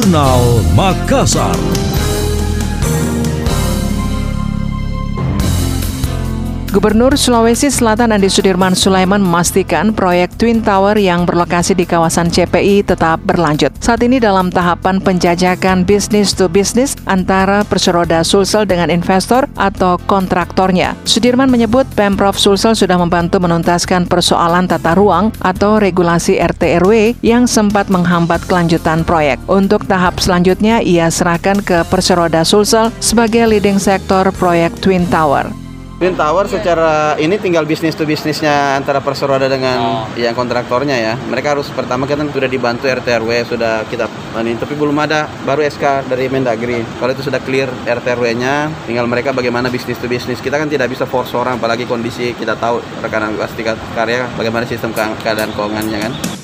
Jurnal Makassar. Gubernur Sulawesi Selatan Andi Sudirman Sulaiman memastikan proyek Twin Tower yang berlokasi di kawasan CPI tetap berlanjut. Saat ini dalam tahapan penjajakan bisnis to bisnis antara Perseroda Sulsel dengan investor atau kontraktornya. Sudirman menyebut Pemprov Sulsel sudah membantu menuntaskan persoalan tata ruang atau regulasi RT RW yang sempat menghambat kelanjutan proyek. Untuk tahap selanjutnya, ia serahkan ke Perseroda Sulsel sebagai leading sektor proyek Twin Tower. Twin Tower secara ini tinggal bisnis to bisnisnya antara Perseroda dengan oh. yang kontraktornya ya. Mereka harus pertama kan sudah dibantu RT RW sudah kita ini tapi belum ada baru SK dari Mendagri. Kalau itu sudah clear RT RW-nya, tinggal mereka bagaimana bisnis to bisnis. Kita kan tidak bisa force orang apalagi kondisi kita tahu rekanan pasti karya bagaimana sistem keadaan keuangannya kan.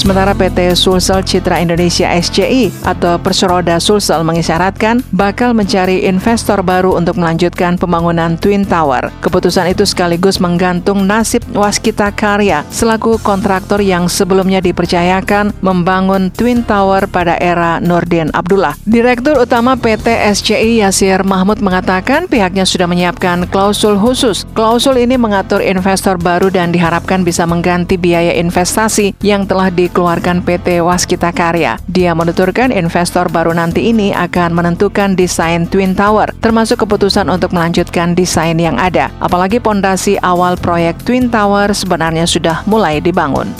Sementara PT Sulsel Citra Indonesia SCI atau Perseroda Sulsel mengisyaratkan bakal mencari investor baru untuk melanjutkan pembangunan Twin Tower. Keputusan itu sekaligus menggantung nasib Waskita Karya selaku kontraktor yang sebelumnya dipercayakan membangun Twin Tower pada era Nurdin Abdullah. Direktur Utama PT SCI Yasir Mahmud mengatakan pihaknya sudah menyiapkan klausul khusus. Klausul ini mengatur investor baru dan diharapkan bisa mengganti biaya investasi yang telah di dikeluarkan PT Waskita Karya. Dia menuturkan investor baru nanti ini akan menentukan desain Twin Tower, termasuk keputusan untuk melanjutkan desain yang ada. Apalagi pondasi awal proyek Twin Tower sebenarnya sudah mulai dibangun.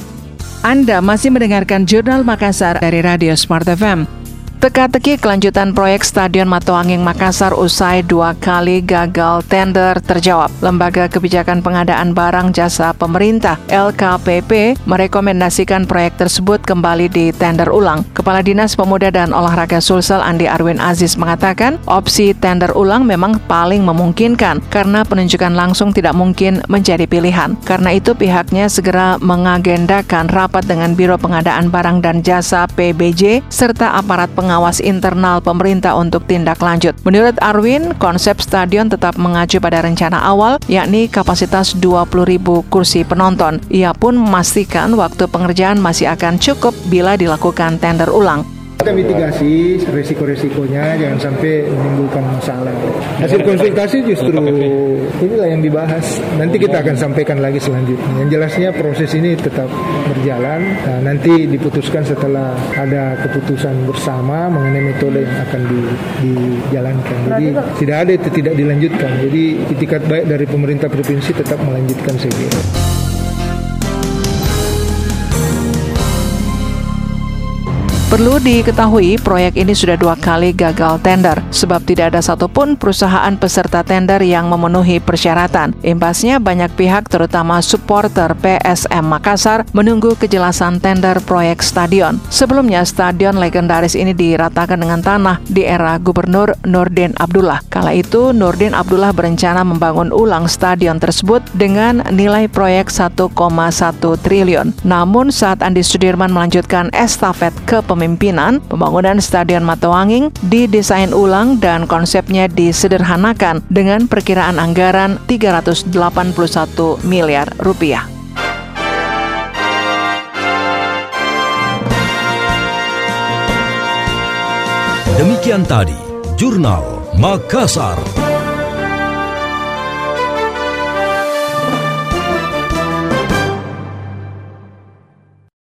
Anda masih mendengarkan Jurnal Makassar dari Radio Smart FM. Teka-teki kelanjutan proyek Stadion Matoanging Makassar usai dua kali gagal tender terjawab. Lembaga Kebijakan Pengadaan Barang Jasa Pemerintah LKPP merekomendasikan proyek tersebut kembali di tender ulang. Kepala Dinas Pemuda dan Olahraga Sulsel Andi Arwin Aziz mengatakan opsi tender ulang memang paling memungkinkan karena penunjukan langsung tidak mungkin menjadi pilihan. Karena itu pihaknya segera mengagendakan rapat dengan Biro Pengadaan Barang dan Jasa PBJ serta aparat pengadaan pengawas internal pemerintah untuk tindak lanjut. Menurut Arwin, konsep stadion tetap mengacu pada rencana awal, yakni kapasitas 20.000 kursi penonton. Ia pun memastikan waktu pengerjaan masih akan cukup bila dilakukan tender ulang. Kita mitigasi resiko-resikonya jangan sampai menimbulkan masalah. Hasil konsultasi justru inilah yang dibahas. Nanti kita akan sampaikan lagi selanjutnya. Yang jelasnya proses ini tetap berjalan. Nah, nanti diputuskan setelah ada keputusan bersama mengenai metode yang akan di, dijalankan. Jadi tidak ada itu tidak dilanjutkan. Jadi itikat baik dari pemerintah provinsi tetap melanjutkan saya Perlu diketahui, proyek ini sudah dua kali gagal tender, sebab tidak ada satupun perusahaan peserta tender yang memenuhi persyaratan. Imbasnya, banyak pihak, terutama supporter PSM Makassar, menunggu kejelasan tender proyek stadion. Sebelumnya, stadion legendaris ini diratakan dengan tanah di era Gubernur Nurdin Abdullah. Kala itu, Nurdin Abdullah berencana membangun ulang stadion tersebut dengan nilai proyek 1,1 triliun. Namun, saat Andi Sudirman melanjutkan estafet ke pemerintahan, kepemimpinan, pembangunan Stadion Matawanging didesain ulang dan konsepnya disederhanakan dengan perkiraan anggaran 381 miliar rupiah. Demikian tadi, Jurnal Makassar.